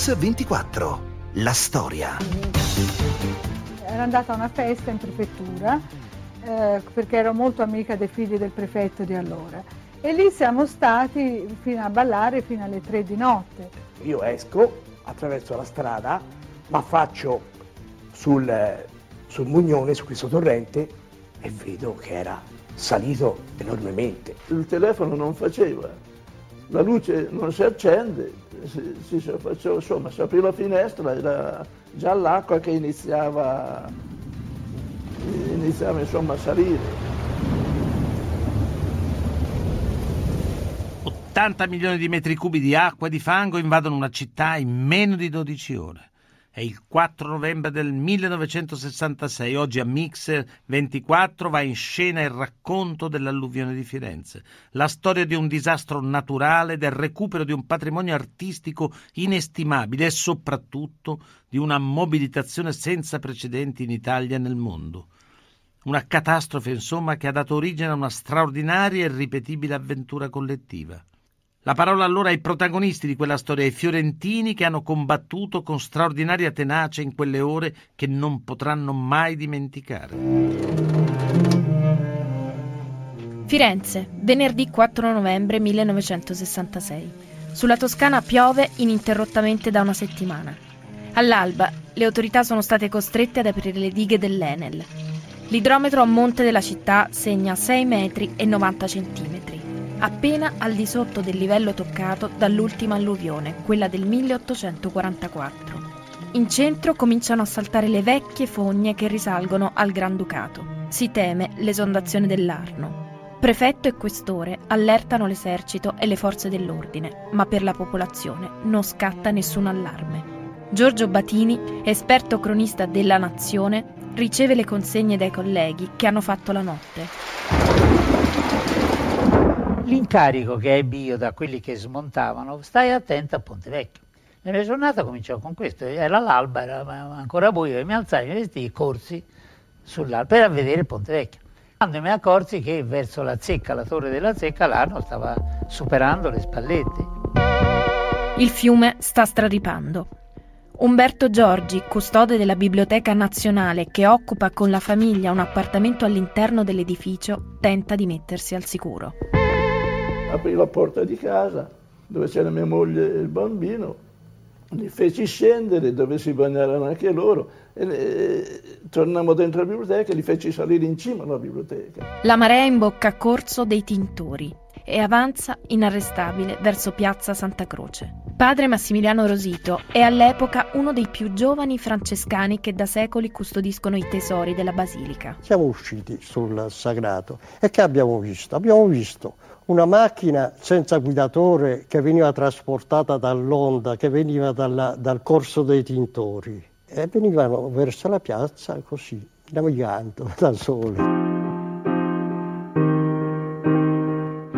Mix24. La storia. Era andata a una festa in prefettura eh, perché ero molto amica dei figli del prefetto di allora e lì siamo stati fino a ballare fino alle tre di notte. Io esco attraverso la strada, ma faccio sul, sul Mugnone, su questo torrente e vedo che era salito enormemente. Il telefono non faceva, la luce non si accende, si, si, faceva, insomma, si aprì la finestra, era già l'acqua che iniziava, iniziava insomma, a salire. 80 milioni di metri cubi di acqua e di fango invadono una città in meno di 12 ore. È il 4 novembre del 1966. Oggi a Mixer 24 va in scena il racconto dell'alluvione di Firenze. La storia di un disastro naturale, del recupero di un patrimonio artistico inestimabile e soprattutto di una mobilitazione senza precedenti in Italia e nel mondo. Una catastrofe, insomma, che ha dato origine a una straordinaria e ripetibile avventura collettiva. La parola allora ai protagonisti di quella storia, ai fiorentini che hanno combattuto con straordinaria tenacia in quelle ore che non potranno mai dimenticare. Firenze, venerdì 4 novembre 1966. Sulla Toscana piove ininterrottamente da una settimana. All'alba le autorità sono state costrette ad aprire le dighe dell'Enel. L'idrometro a monte della città segna 6 metri e 90 centimetri appena al di sotto del livello toccato dall'ultima alluvione, quella del 1844. In centro cominciano a saltare le vecchie fogne che risalgono al Granducato. Si teme l'esondazione dell'Arno. Prefetto e questore allertano l'esercito e le forze dell'ordine, ma per la popolazione non scatta nessun allarme. Giorgio Batini, esperto cronista della Nazione, riceve le consegne dai colleghi che hanno fatto la notte. L'incarico che ebbi io da quelli che smontavano, stai attento a Ponte Vecchio. La mia giornata cominciò con questo, era l'alba, era ancora buio, e mi alzai, mi vestì e corsi sull'alba per vedere Ponte Vecchio. Quando mi accorsi che verso la zecca, la torre della zecca, l'Arno stava superando le spallette. Il fiume sta straripando. Umberto Giorgi, custode della Biblioteca Nazionale che occupa con la famiglia un appartamento all'interno dell'edificio, tenta di mettersi al sicuro aprì la porta di casa dove c'era mia moglie e il bambino, li feci scendere dove si bagnarono anche loro e, e tornammo dentro la biblioteca e li feci salire in cima alla biblioteca. La marea imbocca corso dei tintori e avanza inarrestabile verso piazza Santa Croce. Padre Massimiliano Rosito è all'epoca uno dei più giovani francescani che da secoli custodiscono i tesori della basilica. Siamo usciti sul sagrato e che abbiamo visto? Abbiamo visto una macchina senza guidatore che veniva trasportata dall'onda, che veniva dalla, dal corso dei tintori e venivano verso la piazza così, navigando da sole.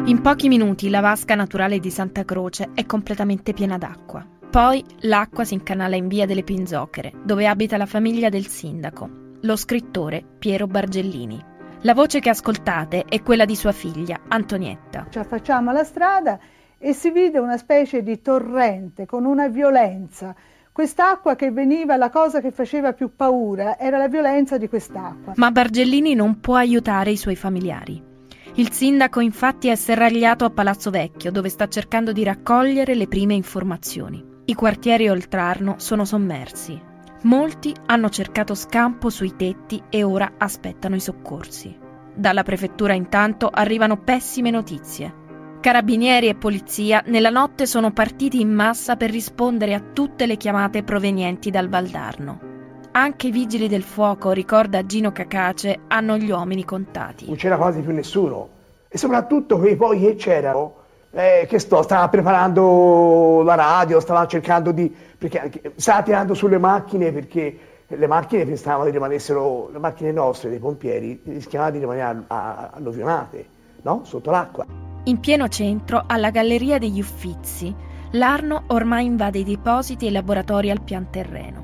In pochi minuti la vasca naturale di Santa Croce è completamente piena d'acqua. Poi l'acqua si incanala in via delle Pinzochere, dove abita la famiglia del sindaco, lo scrittore Piero Bargellini. La voce che ascoltate è quella di sua figlia, Antonietta. Ci affacciamo alla strada e si vide una specie di torrente con una violenza. Quest'acqua che veniva, la cosa che faceva più paura era la violenza di quest'acqua. Ma Bargellini non può aiutare i suoi familiari. Il sindaco infatti è serragliato a Palazzo Vecchio, dove sta cercando di raccogliere le prime informazioni. I quartieri oltrarno sono sommersi. Molti hanno cercato scampo sui tetti e ora aspettano i soccorsi. Dalla prefettura intanto arrivano pessime notizie. Carabinieri e polizia nella notte sono partiti in massa per rispondere a tutte le chiamate provenienti dal Valdarno. Anche i vigili del fuoco, ricorda Gino Cacace, hanno gli uomini contati. Non c'era quasi più nessuno. E soprattutto quei poi che c'erano eh, che sto, stava preparando la radio, stava cercando di, perché stava tirando sulle macchine perché le macchine pensavano di rimanessero, le macchine nostre, dei pompieri, rischiavano di rimanere alluvionate, no? Sotto l'acqua. In pieno centro, alla Galleria degli Uffizi, l'Arno ormai invade i depositi e i laboratori al pian terreno.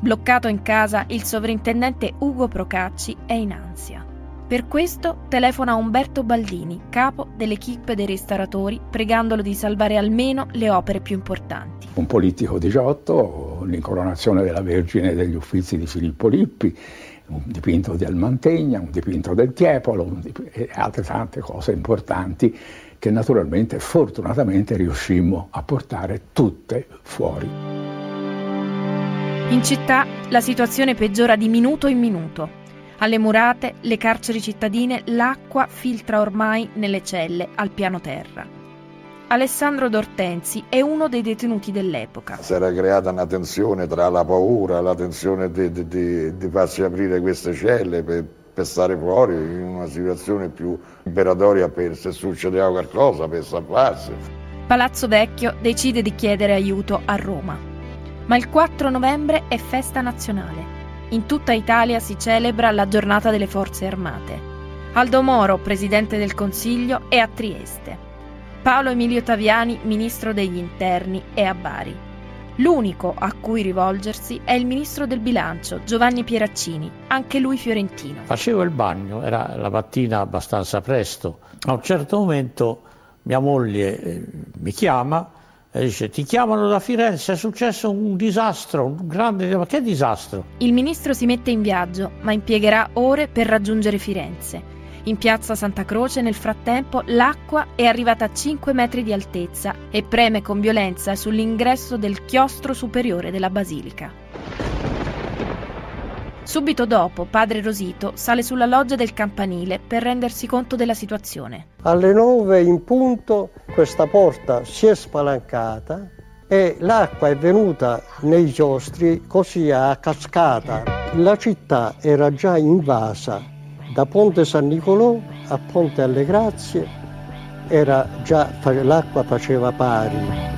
Bloccato in casa, il sovrintendente Ugo Procacci è in ansia. Per questo telefona a Umberto Baldini, capo dell'equipe dei restauratori, pregandolo di salvare almeno le opere più importanti. Un politico di Giotto, l'incoronazione della Vergine degli Uffizi di Filippo Lippi, un dipinto del Mantegna, un dipinto del Tiepolo e altre tante cose importanti che naturalmente fortunatamente riuscimmo a portare tutte fuori. In città la situazione peggiora di minuto in minuto. Alle murate, le carceri cittadine, l'acqua filtra ormai nelle celle al piano terra. Alessandro D'Ortenzi è uno dei detenuti dell'epoca. Si era creata una tensione tra la paura, la tensione di, di, di, di farsi aprire queste celle per, per, stare fuori in una situazione più liberatoria per se succedeva qualcosa, per salvarsi. Palazzo Vecchio decide di chiedere aiuto a Roma. Ma il 4 novembre è festa nazionale. In tutta Italia si celebra la giornata delle forze armate. Aldo Moro, presidente del Consiglio, è a Trieste. Paolo Emilio Taviani, ministro degli interni, è a Bari. L'unico a cui rivolgersi è il ministro del bilancio, Giovanni Pieraccini, anche lui fiorentino. Facevo il bagno, era la mattina abbastanza presto. A un certo momento mia moglie eh, mi chiama dice ti chiamano da Firenze, è successo un disastro, un grande... Ma che disastro? Il ministro si mette in viaggio, ma impiegherà ore per raggiungere Firenze. In piazza Santa Croce, nel frattempo, l'acqua è arrivata a 5 metri di altezza e preme con violenza sull'ingresso del chiostro superiore della basilica. Subito dopo, padre Rosito sale sulla loggia del campanile per rendersi conto della situazione. Alle nove in punto questa porta si è spalancata e l'acqua è venuta nei chiostri così a cascata. La città era già invasa da Ponte San Nicolò a Ponte alle Grazie, già, l'acqua faceva pari.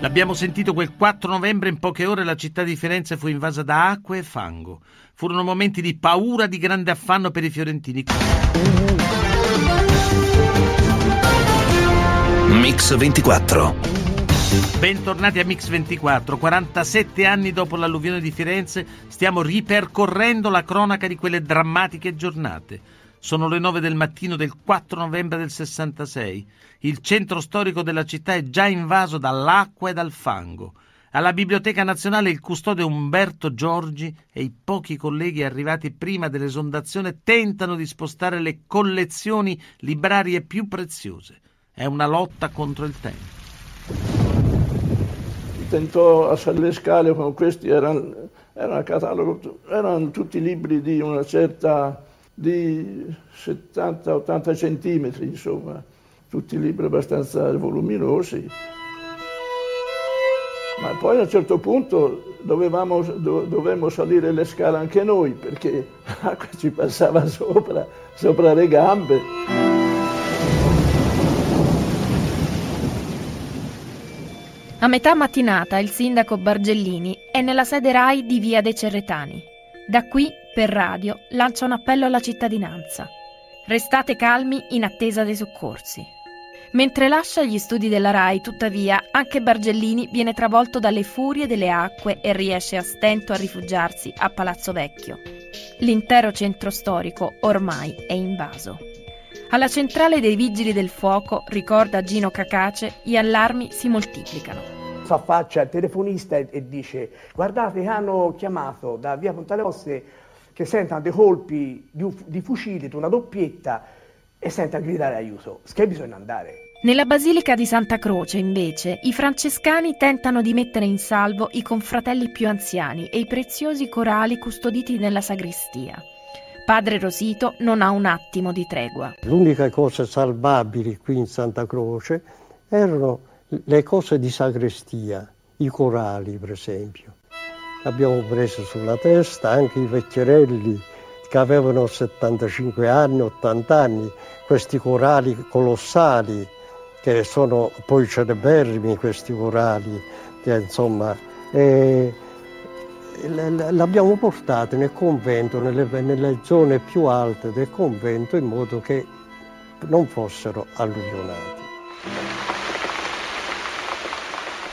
L'abbiamo sentito quel 4 novembre, in poche ore la città di Firenze fu invasa da acqua e fango. Furono momenti di paura, di grande affanno per i fiorentini. Mix 24 Bentornati a Mix 24. 47 anni dopo l'alluvione di Firenze stiamo ripercorrendo la cronaca di quelle drammatiche giornate. Sono le 9 del mattino del 4 novembre del 66. Il centro storico della città è già invaso dall'acqua e dal fango. Alla Biblioteca Nazionale il custode Umberto Giorgi e i pochi colleghi arrivati prima dell'esondazione tentano di spostare le collezioni librarie più preziose. È una lotta contro il tempo. Tentò a salire le scale con questi, erano, erano, catalogo, erano tutti libri di una certa di 70-80 centimetri, insomma, tutti libri abbastanza voluminosi. Ma poi a un certo punto dovevamo, dovevamo salire le scale anche noi, perché l'acqua ci passava sopra, sopra le gambe. A metà mattinata il sindaco Bargellini è nella sede RAI di Via dei Cerretani. Da qui per radio lancia un appello alla cittadinanza. Restate calmi in attesa dei soccorsi. Mentre lascia gli studi della RAI, tuttavia, anche Bargellini viene travolto dalle furie delle acque e riesce a stento a rifugiarsi a Palazzo Vecchio. L'intero centro storico ormai è invaso. Alla centrale dei vigili del fuoco, ricorda Gino Cacace, gli allarmi si moltiplicano fa faccia al telefonista e, dice guardate hanno chiamato da via Pontale Oste che sentono dei colpi di, di fucile, di una doppietta e sentono gridare aiuto. Che bisogna andare? Nella Basilica di Santa Croce, invece, i francescani tentano di mettere in salvo i confratelli più anziani e i preziosi corali custoditi nella sagrestia. Padre Rosito non ha un attimo di tregua. L'unica cosa salvabili qui in Santa Croce erano le cose di sagrestia, i corali per esempio abbiamo preso sulla testa anche i vecchierelli che avevano 75 anni, 80 anni, questi corali colossali che sono poi cereberrimi questi corali, che insomma eh, l'abbiamo portato nel convento, nelle, nelle zone più alte del convento in modo che non fossero alluvionati.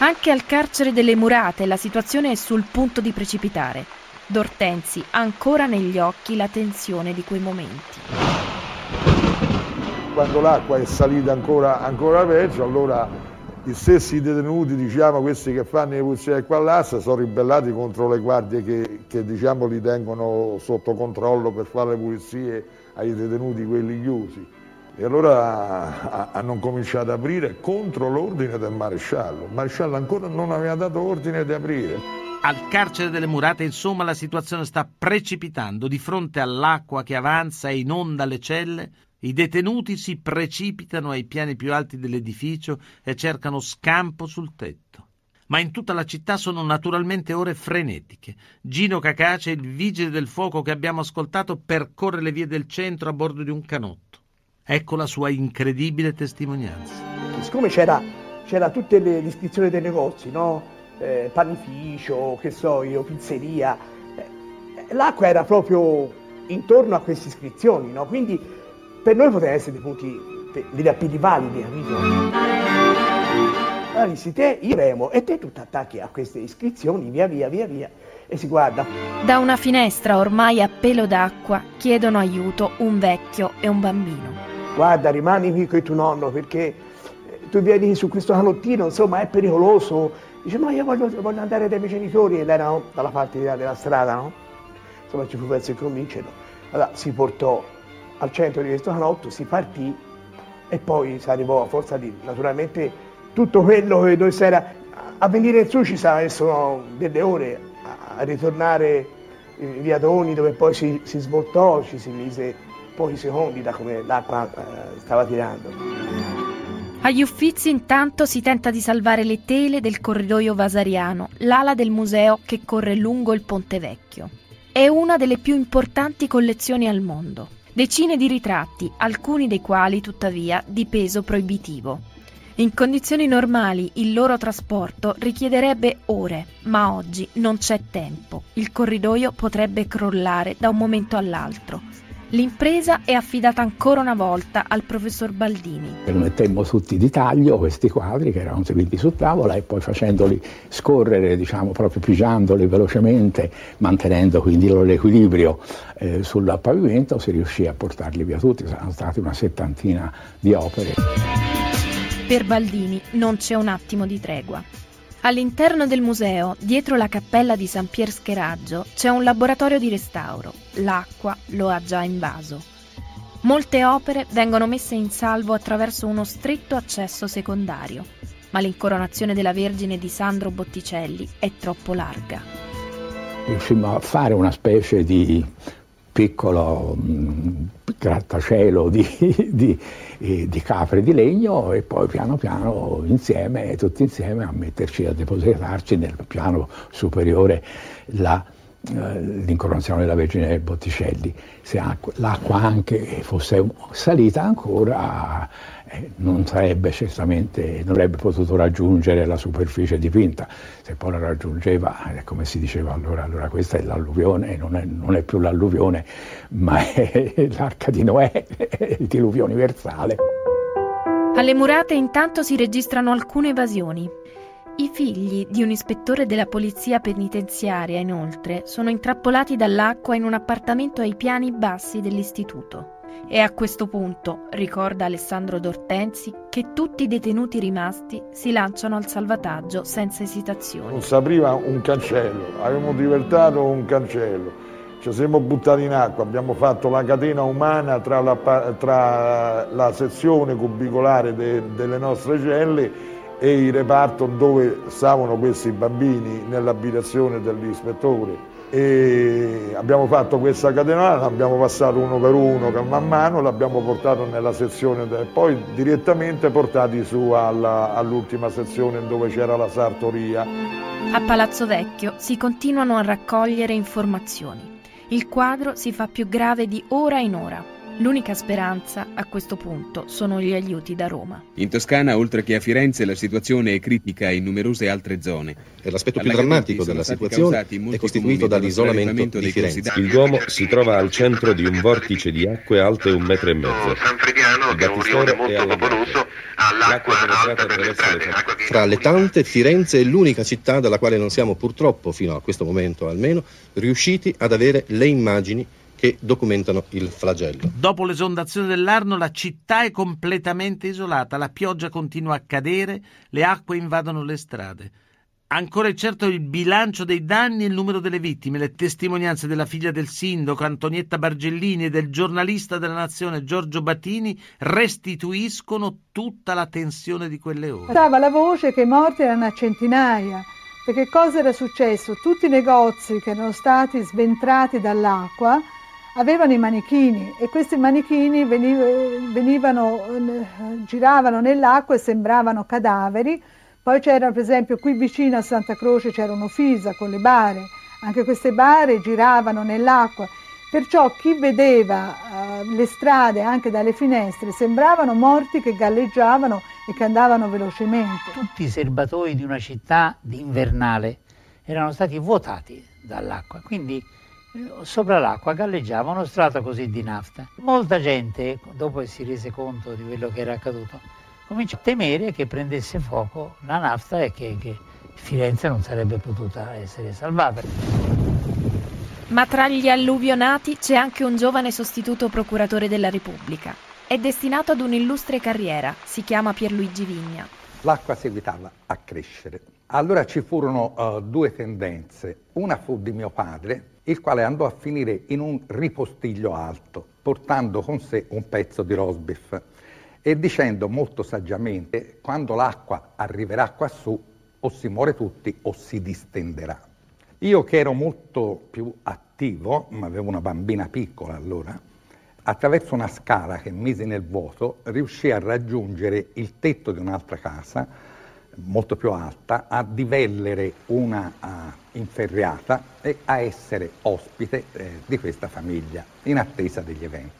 Anche al carcere delle murate la situazione è sul punto di precipitare. D'Ortensi ha ancora negli occhi la tensione di quei momenti. Quando l'acqua è salita ancora, ancora peggio, allora gli stessi detenuti, diciamo, questi che fanno le pulizie qua si sono ribellati contro le guardie che, che diciamo, li tengono sotto controllo per fare le pulizie ai detenuti quelli chiusi. E allora hanno cominciato ad aprire contro l'ordine del maresciallo. Il maresciallo ancora non aveva dato ordine di aprire. Al carcere delle murate, insomma, la situazione sta precipitando. Di fronte all'acqua che avanza e inonda le celle, i detenuti si precipitano ai piani più alti dell'edificio e cercano scampo sul tetto. Ma in tutta la città sono naturalmente ore frenetiche. Gino Cacace, il vigile del fuoco che abbiamo ascoltato, percorre le vie del centro a bordo di un canotto. Ecco la sua incredibile testimonianza. Siccome c'era, c'era tutte le iscrizioni dei negozi, no? eh, panificio, che so io, pizzeria, eh, l'acqua era proprio intorno a queste iscrizioni, no? quindi per noi potevano essere dei punti, degli appelli validi, capito? Allora dissi te, io remo e te tu ti attacchi a queste iscrizioni, via via via via, e si guarda. Da una finestra ormai a pelo d'acqua chiedono aiuto un vecchio e un bambino guarda rimani qui con tuo nonno perché eh, tu vieni su questo canottino, insomma è pericoloso. Dice ma io voglio, voglio andare dai miei genitori ed erano dalla parte della strada, no? Insomma ci fu penso che convincerlo. Allora si portò al centro di questo canotto, si partì e poi si arrivò a forza di naturalmente tutto quello che noi si era a venire su ci sono delle ore a, ritornare in via Doni dove poi si, si svoltò, ci si mise pochi secondi da come l'acqua eh, stava tirando. Agli Uffizi intanto si tenta di salvare le tele del corridoio vasariano, l'ala del museo che corre lungo il Ponte Vecchio. È una delle più importanti collezioni al mondo. Decine di ritratti, alcuni dei quali tuttavia di peso proibitivo. In condizioni normali il loro trasporto richiederebbe ore, ma oggi non c'è tempo. Il corridoio potrebbe crollare da un momento all'altro. L'impresa è affidata ancora una volta al professor Baldini. Lo mettemmo tutti di taglio, questi quadri che erano serviti su tavola e poi facendoli scorrere, diciamo proprio pigiandoli velocemente, mantenendo quindi l'equilibrio eh, sul pavimento, si riuscì a portarli via tutti. Saranno state una settantina di opere. Per Baldini non c'è un attimo di tregua. All'interno del museo, dietro la cappella di San Pier Scheraggio, c'è un laboratorio di restauro. L'acqua lo ha già invaso. Molte opere vengono messe in salvo attraverso uno stretto accesso secondario, ma l'incoronazione della Vergine di Sandro Botticelli è troppo larga. Riuscimmo a fare una specie di piccolo mm, grattacielo di, di, di, capre di legno e poi piano piano insieme, tutti insieme a metterci a depositarci nel piano superiore la, eh, l'incoronazione della Vergine Botticelli. Se l'acqua anche fosse salita ancora eh, non sarebbe certamente, non avrebbe potuto raggiungere la superficie dipinta, se poi la raggiungeva, eh, come si diceva allora, allora questa è l'alluvione, non è, non è più l'alluvione, ma è l'arca di Noè, il diluvio universale. Alle murate intanto si registrano alcune evasioni. I figli di un ispettore della polizia penitenziaria, inoltre, sono intrappolati dall'acqua in un appartamento ai piani bassi dell'istituto. È a questo punto, ricorda Alessandro D'Ortenzi, che tutti i detenuti rimasti si lanciano al salvataggio senza esitazioni. Non si apriva un cancello, avevamo divertato un cancello. Ci siamo buttati in acqua, abbiamo fatto la catena umana tra la, tra la sezione cubicolare de, delle nostre celle e il reparto dove stavano questi bambini nell'abitazione dell'ispettore e abbiamo fatto questa catenale, l'abbiamo passato uno per uno man mano, l'abbiamo portato nella sezione poi direttamente portati su all'ultima sezione dove c'era la sartoria. A Palazzo Vecchio si continuano a raccogliere informazioni. Il quadro si fa più grave di ora in ora. L'unica speranza a questo punto sono gli aiuti da Roma. In Toscana, oltre che a Firenze, la situazione è critica in numerose altre zone. E l'aspetto più drammatico della situazione è costituito dall'isolamento di Firenze. Il Duomo si trova al centro di un vortice di acque alte un metro e mezzo. San Frediano, che è un rione molto popoloso, ha l'acqua alta per le strade. Fra le tante, Firenze è l'unica città dalla quale non siamo purtroppo, fino a questo momento almeno, riusciti ad avere le immagini che documentano il flagello. Dopo l'esondazione dell'Arno la città è completamente isolata, la pioggia continua a cadere, le acque invadono le strade. Ancora è certo il bilancio dei danni e il numero delle vittime. Le testimonianze della figlia del sindaco Antonietta Bargellini e del giornalista della Nazione Giorgio Battini restituiscono tutta la tensione di quelle ore. Stava la voce che i morti erano a centinaia. Perché cosa era successo? Tutti i negozi che erano stati sventrati dall'acqua avevano i manichini e questi manichini venivano, giravano nell'acqua e sembravano cadaveri. Poi c'era per esempio qui vicino a Santa Croce c'era un'Ofisa con le bare, anche queste bare giravano nell'acqua, perciò chi vedeva uh, le strade anche dalle finestre sembravano morti che galleggiavano e che andavano velocemente. Tutti i serbatoi di una città d'invernale erano stati vuotati dall'acqua, quindi eh, sopra l'acqua galleggiava uno strato così di nafta. Molta gente, dopo che si rese conto di quello che era accaduto, comincia a temere che prendesse fuoco la nafta e che, che Firenze non sarebbe potuta essere salvata. Ma tra gli alluvionati c'è anche un giovane sostituto procuratore della Repubblica. È destinato ad un'illustre carriera, si chiama Pierluigi Vigna. L'acqua seguitava a crescere. Allora ci furono uh, due tendenze. Una fu di mio padre, il quale andò a finire in un ripostiglio alto, portando con sé un pezzo di rosbif e dicendo molto saggiamente, quando l'acqua arriverà quassù o si muore tutti o si distenderà. Io che ero molto più attivo, ma avevo una bambina piccola allora, attraverso una scala che misi nel vuoto riuscii a raggiungere il tetto di un'altra casa molto più alta, a divellere una uh, inferriata e a essere ospite eh, di questa famiglia in attesa degli eventi.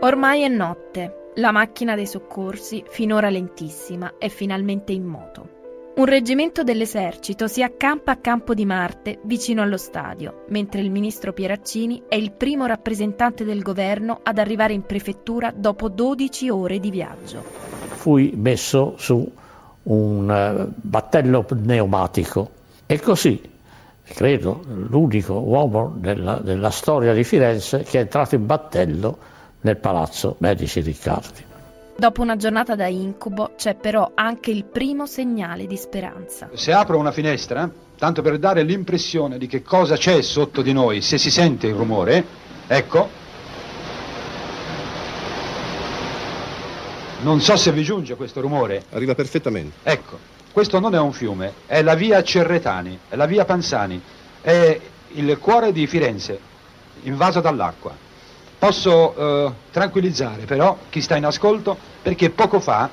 Ormai è notte. La macchina dei soccorsi, finora lentissima, è finalmente in moto. Un reggimento dell'esercito si accampa a Campo di Marte, vicino allo stadio, mentre il ministro Pieraccini è il primo rappresentante del governo ad arrivare in prefettura dopo 12 ore di viaggio. Fui messo su un uh, battello pneumatico e così, credo, l'unico uomo della, della storia di Firenze che è entrato in battello nel palazzo Medici Riccardi. Dopo una giornata da incubo c'è però anche il primo segnale di speranza. Se apro una finestra, tanto per dare l'impressione di che cosa c'è sotto di noi, se si sente il rumore, ecco. Non so se vi giunge questo rumore. Arriva perfettamente. Ecco, questo non è un fiume, è la via Cerretani, è la via Panzani, è il cuore di Firenze, invaso dall'acqua. Posso eh, tranquillizzare però chi sta in ascolto perché poco fa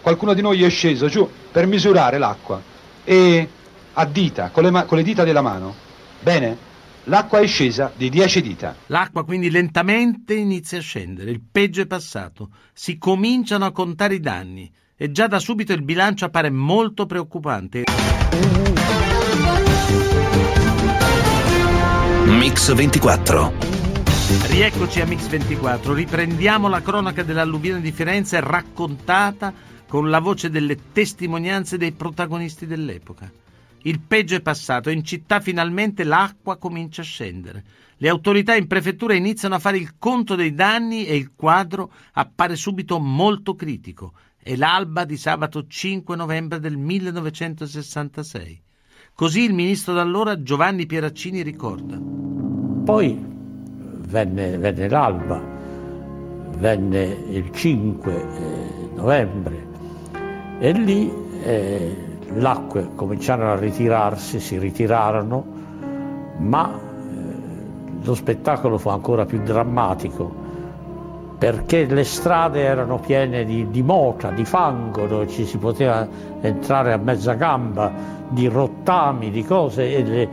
qualcuno di noi è sceso giù per misurare l'acqua e a dita, con le, ma- con le dita della mano, bene, l'acqua è scesa di 10 dita. L'acqua quindi lentamente inizia a scendere, il peggio è passato, si cominciano a contare i danni e già da subito il bilancio appare molto preoccupante. Mix 24 Rieccoci a Mix24, riprendiamo la cronaca dell'alluvione di Firenze raccontata con la voce delle testimonianze dei protagonisti dell'epoca. Il peggio è passato, in città finalmente l'acqua comincia a scendere. Le autorità in prefettura iniziano a fare il conto dei danni e il quadro appare subito molto critico. È l'alba di sabato 5 novembre del 1966. Così il ministro d'allora Giovanni Pieraccini ricorda. Poi venne, venne l'alba, venne il 5 eh, novembre e lì eh, l'acqua cominciarono a ritirarsi, si ritirarono, ma eh, lo spettacolo fu ancora più drammatico perché le strade erano piene di, di, mota, di fango, dove ci si poteva entrare a mezza gamba, di rottami, di cose, e le,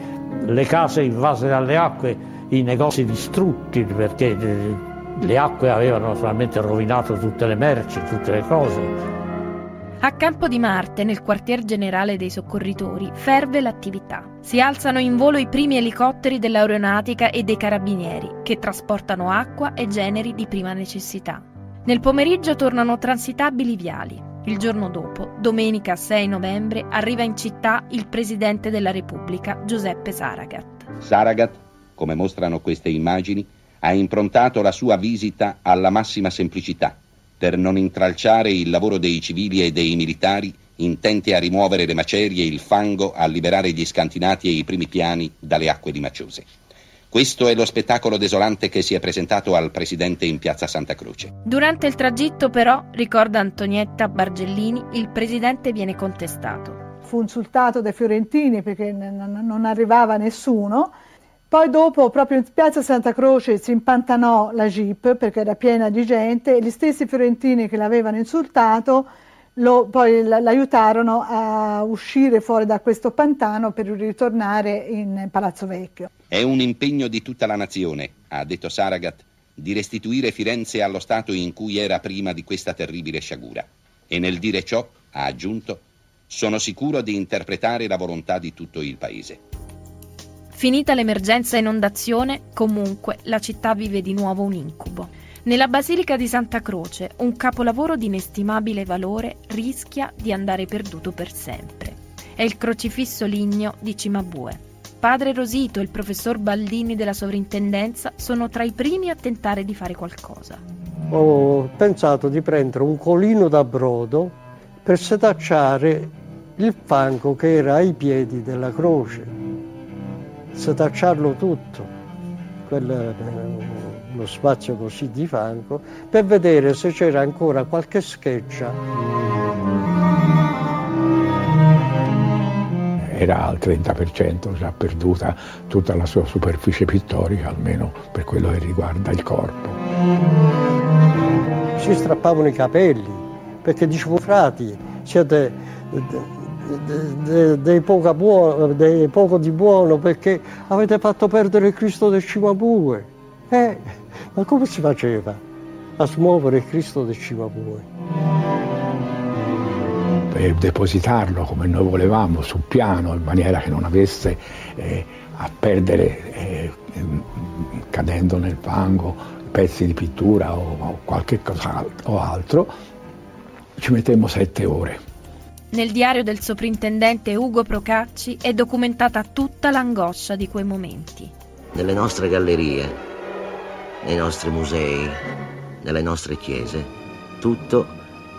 le case invase dalle acque i negozi distrutti perché le acque avevano naturalmente rovinato tutte le merci, tutte le cose. A Campo di Marte, nel quartier generale dei soccorritori, ferve l'attività. Si alzano in volo i primi elicotteri dell'aeronautica e dei carabinieri, che trasportano acqua e generi di prima necessità. Nel pomeriggio tornano transitabili viali. Il giorno dopo, domenica 6 novembre, arriva in città il Presidente della Repubblica, Giuseppe Saragat. Saragat, come mostrano queste immagini, ha improntato la sua visita alla massima semplicità, per non intralciare il lavoro dei civili e dei militari intenti a rimuovere le macerie e il fango, a liberare gli scantinati e i primi piani dalle acque limaciose. Questo è lo spettacolo desolante che si è presentato al presidente in piazza Santa Croce. Durante il tragitto, però, ricorda Antonietta Bargellini, il presidente viene contestato. Fu insultato dai fiorentini perché non arrivava nessuno. Poi dopo, proprio in piazza Santa Croce, si impantanò la jeep perché era piena di gente e gli stessi fiorentini che l'avevano insultato lo, poi l'aiutarono a uscire fuori da questo pantano per ritornare in Palazzo Vecchio. È un impegno di tutta la nazione, ha detto Saragat, di restituire Firenze allo stato in cui era prima di questa terribile sciagura. E nel dire ciò, ha aggiunto, sono sicuro di interpretare la volontà di tutto il paese. Finita l'emergenza inondazione, comunque la città vive di nuovo un incubo. Nella Basilica di Santa Croce, un capolavoro di inestimabile valore rischia di andare perduto per sempre. È il crocifisso ligneo di Cimabue. Padre Rosito e il professor Baldini della sovrintendenza sono tra i primi a tentare di fare qualcosa. Ho pensato di prendere un colino da brodo per setacciare il fango che era ai piedi della croce, setacciarlo tutto. Quella uno spazio così di fango per vedere se c'era ancora qualche scheggia. Era al 30% già perduta tutta la sua superficie pittorica, almeno per quello che riguarda il corpo. Si strappavano i capelli perché dicevo frati, siete dei poco, buono, poco di buono perché avete fatto perdere il Cristo del Cimabue. Eh, ma come si faceva a smuovere il Cristo del Cimabue? Per depositarlo come noi volevamo sul piano in maniera che non avesse eh, a perdere, eh, cadendo nel fango, pezzi di pittura o, o qualche cosa o altro, ci mettemmo sette ore. Nel diario del soprintendente Ugo Procacci è documentata tutta l'angoscia di quei momenti. Nelle nostre gallerie nei nostri musei, nelle nostre chiese, tutto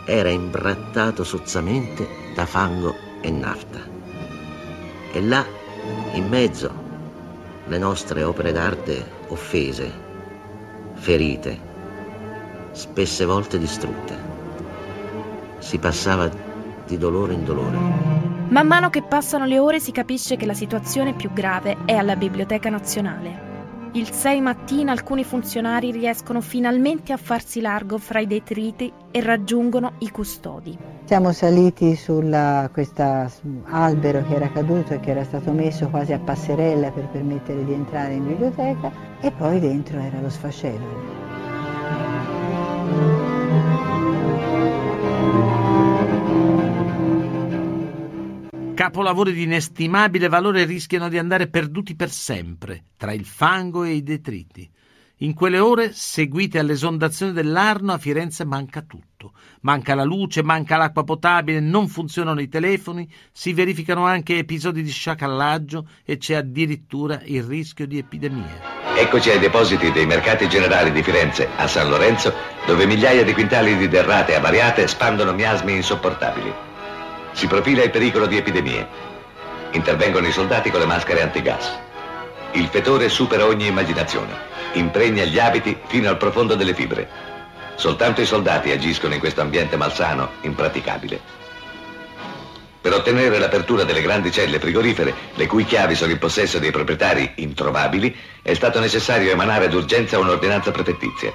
era imbrattato sozzamente da fango e nafta. E là, in mezzo, le nostre opere d'arte offese, ferite, spesse volte distrutte. Si passava di dolore in dolore. Man mano che passano le ore si capisce che la situazione più grave è alla Biblioteca Nazionale. Il 6 mattina alcuni funzionari riescono finalmente a farsi largo fra i detriti e raggiungono i custodi. Siamo saliti su questo albero che era caduto e che era stato messo quasi a passerella per permettere di entrare in biblioteca e poi dentro era lo sfascello. Capolavori di inestimabile valore rischiano di andare perduti per sempre tra il fango e i detriti. In quelle ore, seguite all'esondazione dell'Arno, a Firenze manca tutto. Manca la luce, manca l'acqua potabile, non funzionano i telefoni, si verificano anche episodi di sciacallaggio e c'è addirittura il rischio di epidemie. Eccoci ai depositi dei mercati generali di Firenze, a San Lorenzo, dove migliaia di quintali di derrate avariate spandono miasmi insopportabili. Si profila il pericolo di epidemie. Intervengono i soldati con le maschere antigas. Il fetore supera ogni immaginazione. Impregna gli abiti fino al profondo delle fibre. Soltanto i soldati agiscono in questo ambiente malsano, impraticabile. Per ottenere l'apertura delle grandi celle frigorifere, le cui chiavi sono in possesso dei proprietari introvabili, è stato necessario emanare d'urgenza un'ordinanza prefettizia.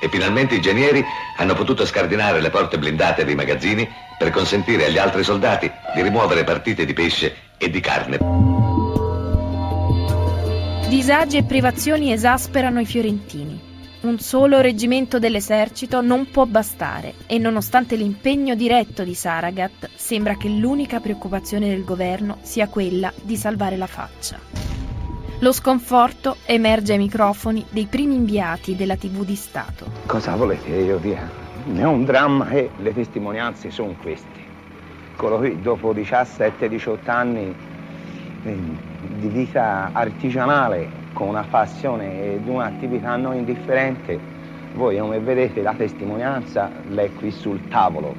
E finalmente i ingegneri hanno potuto scardinare le porte blindate dei magazzini per consentire agli altri soldati di rimuovere partite di pesce e di carne. Disagi e privazioni esasperano i fiorentini. Un solo reggimento dell'esercito non può bastare e nonostante l'impegno diretto di Saragat, sembra che l'unica preoccupazione del governo sia quella di salvare la faccia. Lo sconforto emerge ai microfoni dei primi inviati della TV di Stato. Cosa volete io dia? È un dramma e le testimonianze sono queste. Quello qui dopo 17-18 anni eh, di vita artigianale con una passione ed un'attività non indifferente, voi come vedete la testimonianza l'è qui sul tavolo,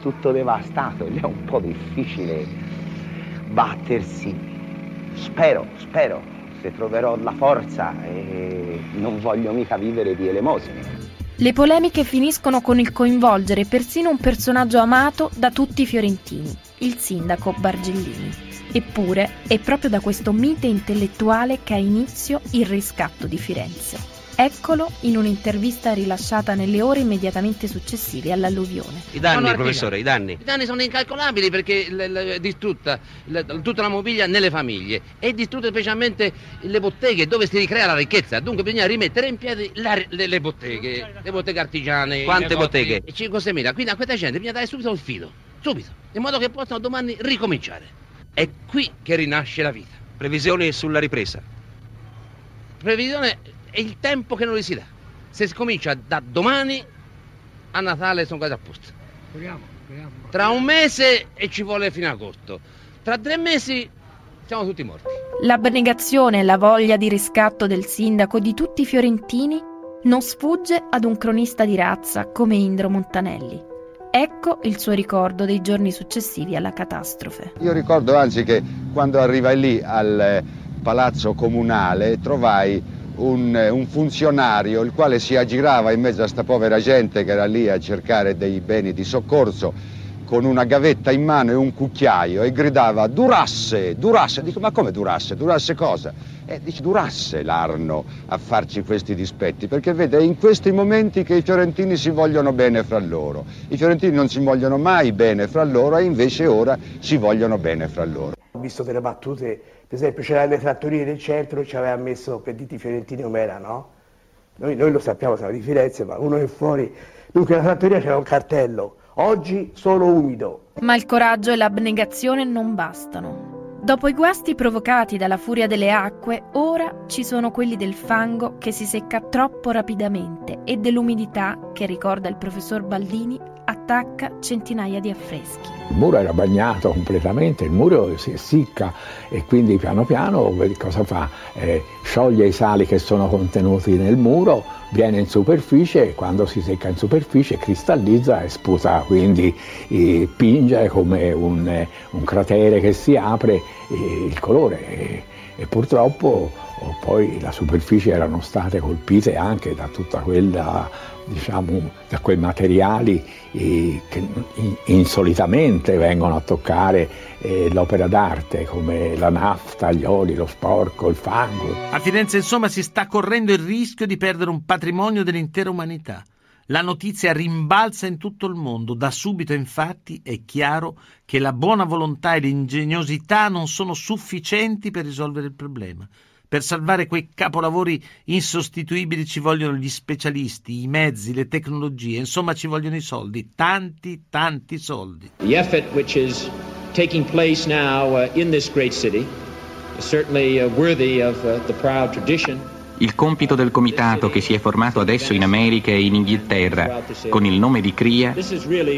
tutto devastato è un po' difficile battersi. Spero, spero, se troverò la forza e non voglio mica vivere di elemosine. Le polemiche finiscono con il coinvolgere persino un personaggio amato da tutti i fiorentini, il sindaco Bargellini. Eppure è proprio da questo mite intellettuale che ha inizio il riscatto di Firenze. Eccolo in un'intervista rilasciata nelle ore immediatamente successive all'alluvione. I danni, professore, i danni. I danni sono incalcolabili perché è distrutta tutta la mobilia nelle famiglie, è distrutta specialmente le botteghe dove si ricrea la ricchezza. Dunque bisogna rimettere in piedi la, le, le, botteghe, le botteghe artigiane. Quante botteghe? 5-6 mila. Quindi a questa gente bisogna dare subito il filo, subito, in modo che possano domani ricominciare. È qui che rinasce la vita. Previsioni sulla ripresa. Previsione è il tempo che non li si dà. Se si comincia da domani a Natale sono quasi a posto. Speriamo, speriamo. Tra un mese e ci vuole fino a agosto. Tra tre mesi siamo tutti morti. L'abnegazione e la voglia di riscatto del sindaco di tutti i fiorentini non sfugge ad un cronista di razza come Indro Montanelli. Ecco il suo ricordo dei giorni successivi alla catastrofe. Io ricordo anzi che quando arrivai lì al eh, palazzo comunale trovai un, eh, un, funzionario il quale si aggirava in mezzo a sta povera gente che era lì a cercare dei beni di soccorso con una gavetta in mano e un cucchiaio e gridava durasse, durasse. Dico ma come durasse? Durasse cosa? E dice durasse l'Arno a farci questi dispetti perché vede è in questi momenti che i fiorentini si vogliono bene fra loro. I fiorentini non si vogliono mai bene fra loro e invece ora si vogliono bene fra loro. Ho visto delle battute, per esempio c'erano le trattorie del centro, ci aveva messo per diti fiorentini com'era, no? Noi, noi, lo sappiamo, siamo di Firenze, ma uno è fuori. Dunque la trattoria c'era un cartello Oggi solo umido. Ma il coraggio e l'abnegazione non bastano. Dopo i guasti provocati dalla furia delle acque, ora ci sono quelli del fango che si secca troppo rapidamente e dell'umidità che, ricorda il professor Baldini, attacca centinaia di affreschi. Il muro era bagnato completamente, il muro si essicca e quindi piano piano cosa fa? Eh, scioglie i sali che sono contenuti nel muro, viene in superficie e quando si secca in superficie cristallizza e sputa, quindi eh, pinge come un, un, cratere che si apre eh, il colore. E, purtroppo oh, poi le superfici erano state colpite anche da tutta quella diciamo, da quei materiali eh, che insolitamente vengono a toccare eh, l'opera d'arte, come la nafta, gli oli, lo sporco, il fango. A Firenze, insomma, si sta correndo il rischio di perdere un patrimonio dell'intera umanità. La notizia rimbalza in tutto il mondo. Da subito, infatti, è chiaro che la buona volontà e l'ingegnosità non sono sufficienti per risolvere il problema. Per salvare quei capolavori insostituibili ci vogliono gli specialisti, i mezzi, le tecnologie, insomma ci vogliono i soldi, tanti, tanti soldi. The effort which is taking place now uh, in this great city is certainly uh, worthy of uh, the proud tradition il compito del comitato che si è formato adesso in America e in Inghilterra con il nome di CRIA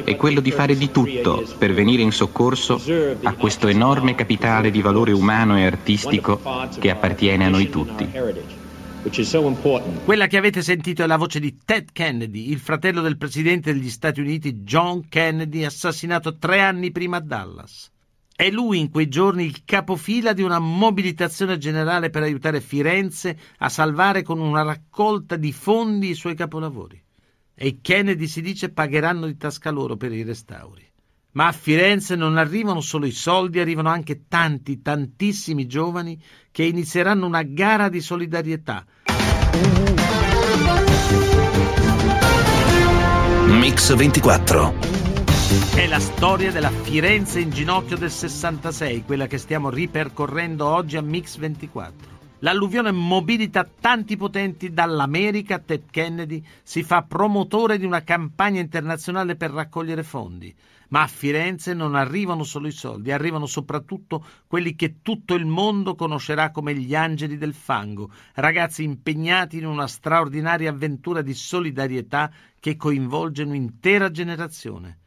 è quello di fare di tutto per venire in soccorso a questo enorme capitale di valore umano e artistico che appartiene a noi tutti. Quella che avete sentito è la voce di Ted Kennedy, il fratello del presidente degli Stati Uniti John Kennedy, assassinato tre anni prima a Dallas. È lui in quei giorni il capofila di una mobilitazione generale per aiutare Firenze a salvare con una raccolta di fondi i suoi capolavori. E Kennedy si dice pagheranno di tasca loro per i restauri. Ma a Firenze non arrivano solo i soldi, arrivano anche tanti, tantissimi giovani che inizieranno una gara di solidarietà. Mix 24 è la storia della Firenze in ginocchio del 66, quella che stiamo ripercorrendo oggi a Mix 24. L'alluvione mobilita tanti potenti dall'America. Ted Kennedy si fa promotore di una campagna internazionale per raccogliere fondi. Ma a Firenze non arrivano solo i soldi, arrivano soprattutto quelli che tutto il mondo conoscerà come gli angeli del fango, ragazzi impegnati in una straordinaria avventura di solidarietà che coinvolge un'intera generazione.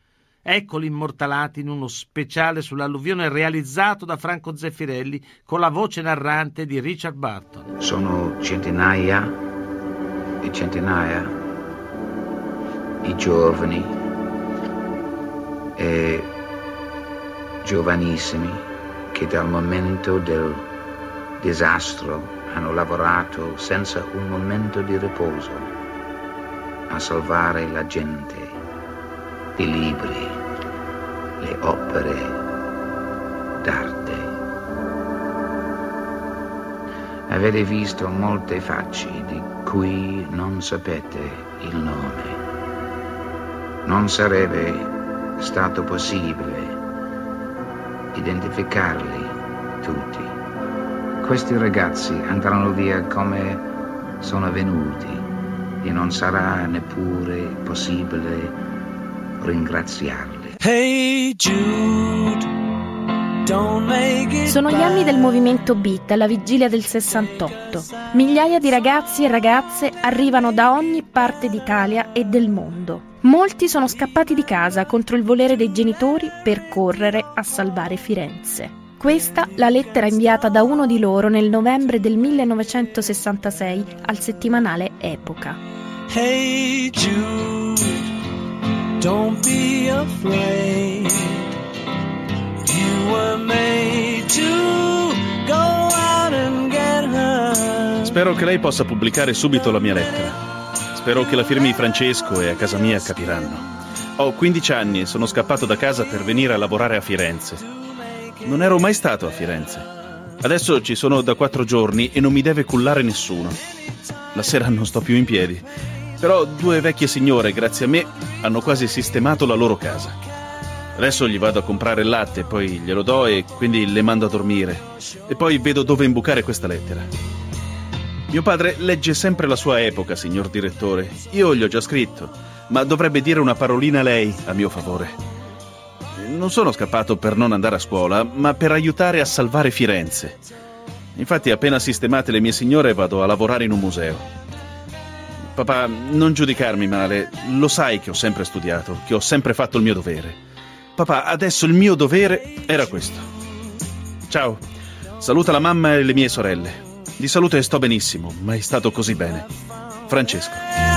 Eccoli immortalati in uno speciale sull'alluvione realizzato da Franco Zeffirelli con la voce narrante di Richard Barton. Sono centinaia e centinaia i giovani e giovanissimi che dal momento del disastro hanno lavorato senza un momento di riposo a salvare la gente, i libri, le opere d'arte. Avete visto molte facce di cui non sapete il nome. Non sarebbe stato possibile identificarli tutti. Questi ragazzi andranno via come sono venuti e non sarà neppure possibile ringraziarli. Hey Jude. Sono gli anni del movimento beat alla vigilia del 68. Migliaia di ragazzi e ragazze arrivano da ogni parte d'Italia e del mondo. Molti sono scappati di casa contro il volere dei genitori per correre a salvare Firenze. Questa la lettera inviata da uno di loro nel novembre del 1966 al settimanale Epoca. Hey Jude, don't be afraid. You were made to go out and get her. Spero che lei possa pubblicare subito la mia lettera. Spero che la firmi Francesco e a casa mia capiranno. Ho 15 anni e sono scappato da casa per venire a lavorare a Firenze. Non ero mai stato a Firenze. Adesso ci sono da quattro giorni e non mi deve cullare nessuno. La sera non sto più in piedi. Però due vecchie signore, grazie a me, hanno quasi sistemato la loro casa. Adesso gli vado a comprare il latte, poi glielo do e quindi le mando a dormire. E poi vedo dove imbucare questa lettera. Mio padre legge sempre la sua epoca, signor direttore. Io gli ho già scritto, ma dovrebbe dire una parolina lei a mio favore. Non sono scappato per non andare a scuola, ma per aiutare a salvare Firenze. Infatti, appena sistemate le mie signore, vado a lavorare in un museo. Papà, non giudicarmi male, lo sai che ho sempre studiato, che ho sempre fatto il mio dovere. Papà, adesso il mio dovere era questo. Ciao, saluta la mamma e le mie sorelle. Di salute sto benissimo, mai stato così bene. Francesco.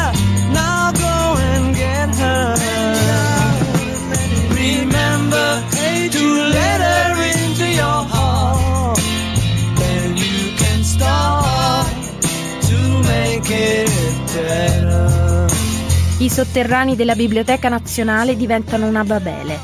I sotterranei della Biblioteca Nazionale diventano una babele.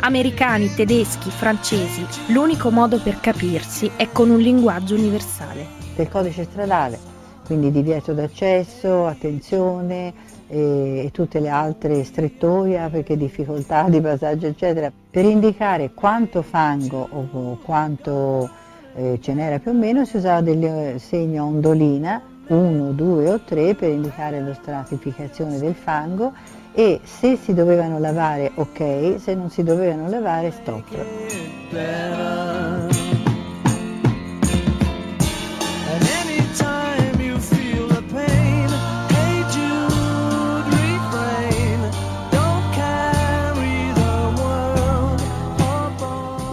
Americani, tedeschi, francesi, l'unico modo per capirsi è con un linguaggio universale. Del codice stradale, quindi divieto d'accesso, attenzione, e, tutte le altre strettoia perché difficoltà di passaggio eccetera, per indicare quanto fango o quanto eh, ce n'era più o meno si usava del segno ondolina 1, 2 o 3 per indicare la stratificazione del fango e se si dovevano lavare ok, se non si dovevano lavare stop.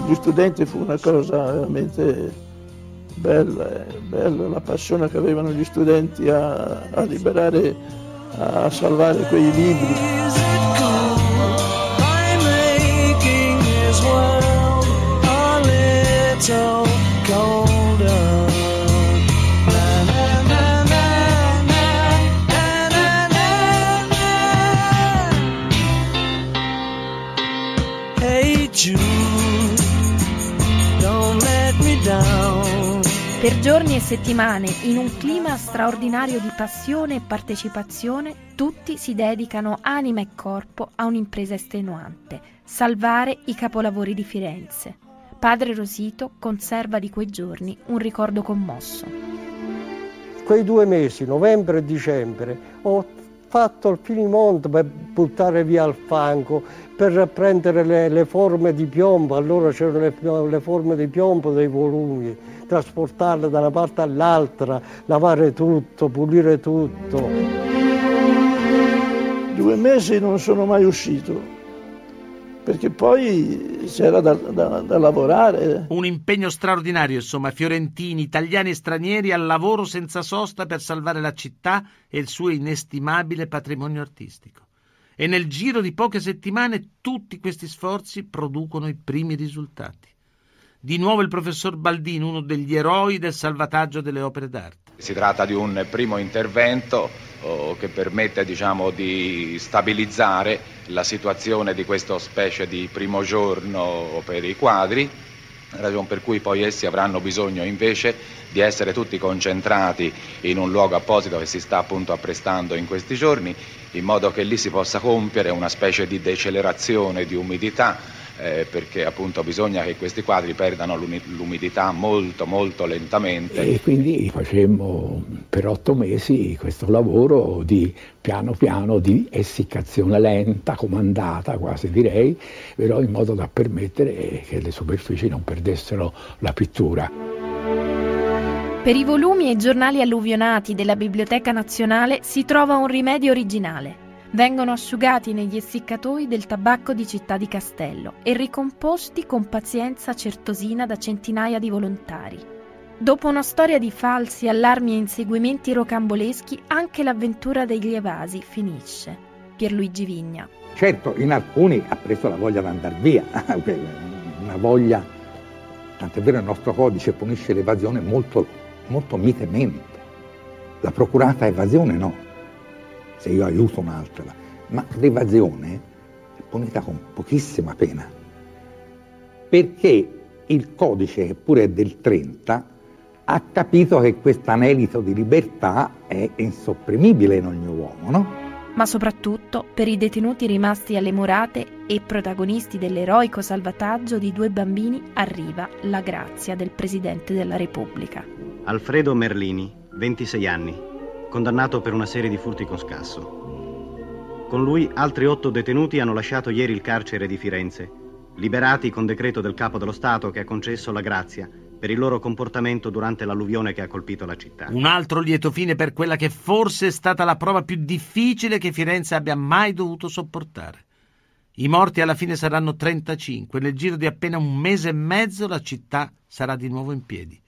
gli studenti fu una cosa veramente bella, eh, bella la passione che avevano gli studenti a, a liberare, a salvare quei libri. Per giorni e settimane, in un clima straordinario di passione e partecipazione, tutti si dedicano anima e corpo a un'impresa estenuante, salvare i capolavori di Firenze. Padre Rosito conserva di quei giorni un ricordo commosso. Quei due mesi, novembre e dicembre, ho fatto il finimondo per buttare via il fango, per prendere le, le forme di piombo, allora c'erano le, le forme di piombo dei volumi trasportarle da una parte all'altra, lavare tutto, pulire tutto. Due mesi non sono mai uscito perché poi c'era da, da, da, lavorare. Un impegno straordinario, insomma, fiorentini, italiani e stranieri al lavoro senza sosta per salvare la città e il suo inestimabile patrimonio artistico. E nel giro di poche settimane tutti questi sforzi producono i primi risultati. Di nuovo il professor Baldini, uno degli eroi del salvataggio delle opere d'arte. Si tratta di un primo intervento oh, che permette diciamo, di stabilizzare la situazione di questa specie di primo giorno per i quadri, ragione per cui poi essi avranno bisogno invece di essere tutti concentrati in un luogo apposito che si sta appunto apprestando in questi giorni, in modo che lì si possa compiere una specie di decelerazione di umidità eh, perché appunto bisogna che questi quadri perdano l'umidità molto molto lentamente. E quindi facemmo per otto mesi questo lavoro di piano piano di essiccazione lenta, comandata quasi direi, però in modo da permettere che le superfici non perdessero la pittura. Per i volumi e i giornali alluvionati della Biblioteca Nazionale si trova un rimedio originale vengono asciugati negli essiccatoi del tabacco di Città di Castello e ricomposti con pazienza certosina da centinaia di volontari. Dopo una storia di falsi, allarmi e inseguimenti rocamboleschi, anche l'avventura degli evasi finisce. Pierluigi Vigna. Certo, in alcuni ha preso la voglia di andare via, una voglia, tant'è vero il nostro codice punisce l'evasione molto, molto mitemente. La procurata evasione no, se io aiuto un'altra, ma l'evasione è punita con pochissima pena, perché il codice, che pure è del 30, ha capito che questo anelito di libertà è insopprimibile in ogni uomo, no? Ma soprattutto per i detenuti rimasti alle murate e protagonisti dell'eroico salvataggio di due bambini arriva la grazia del Presidente della Repubblica. Alfredo Merlini, 26 anni, condannato per una serie di furti con scasso. Con lui altri otto detenuti hanno lasciato ieri il carcere di Firenze, liberati con decreto del capo dello Stato che ha concesso la grazia per il loro comportamento durante l'alluvione che ha colpito la città. Un altro lieto fine per quella che forse è stata la prova più difficile che Firenze abbia mai dovuto sopportare. I morti alla fine saranno 35 nel giro di appena un mese e mezzo la città sarà di nuovo in piedi.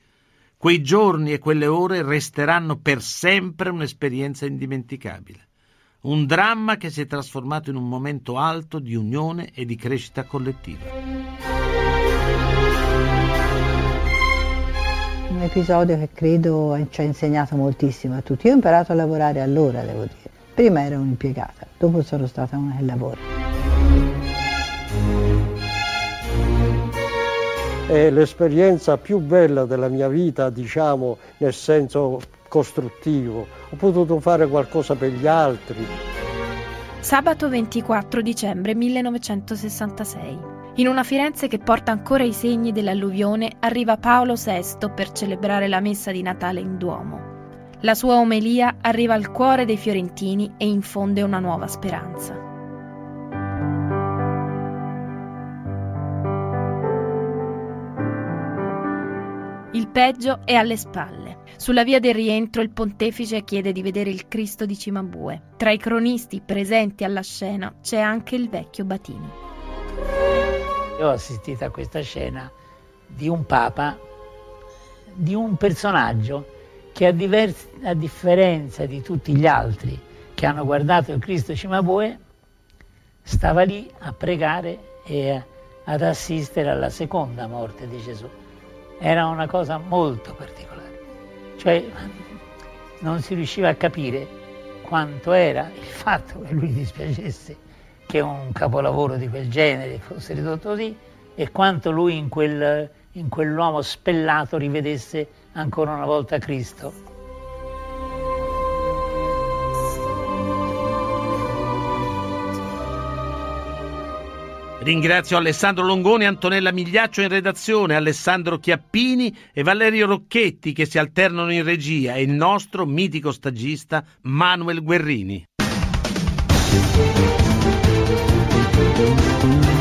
Quei giorni e quelle ore resteranno per sempre un'esperienza indimenticabile. Un dramma che si è trasformato in un momento alto di unione e di crescita collettiva. Un episodio che credo ci ha insegnato moltissimo a tutti. Io ho imparato a lavorare allora, devo dire. Prima ero un'impiegata, dopo sono stata una che lavora. è l'esperienza più bella della mia vita, diciamo, nel senso costruttivo. Ho potuto fare qualcosa per gli altri. Sabato 24 dicembre 1966. In una Firenze che porta ancora i segni dell'alluvione arriva Paolo VI per celebrare la messa di Natale in Duomo. La sua omelia arriva al cuore dei fiorentini e infonde una nuova speranza. Il peggio è alle spalle. Sulla via del rientro il pontefice chiede di vedere il Cristo di Cimabue. Tra i cronisti presenti alla scena c'è anche il vecchio Batini. Ho assistito a questa scena di un papa, di un personaggio che a, diversi, a differenza di tutti gli altri che hanno guardato il Cristo Cimabue, stava lì a pregare e ad assistere alla seconda morte di Gesù era una cosa molto particolare. Cioè non si riusciva a capire quanto era il fatto che lui dispiacesse che un capolavoro di quel genere fosse ridotto così e quanto lui in, quel, in quell'uomo spellato rivedesse ancora una volta Cristo. Ringrazio Alessandro Longoni, Antonella Migliaccio in redazione, Alessandro Chiappini e Valerio Rocchetti che si alternano in regia e il nostro mitico stagista Manuel Guerrini. Música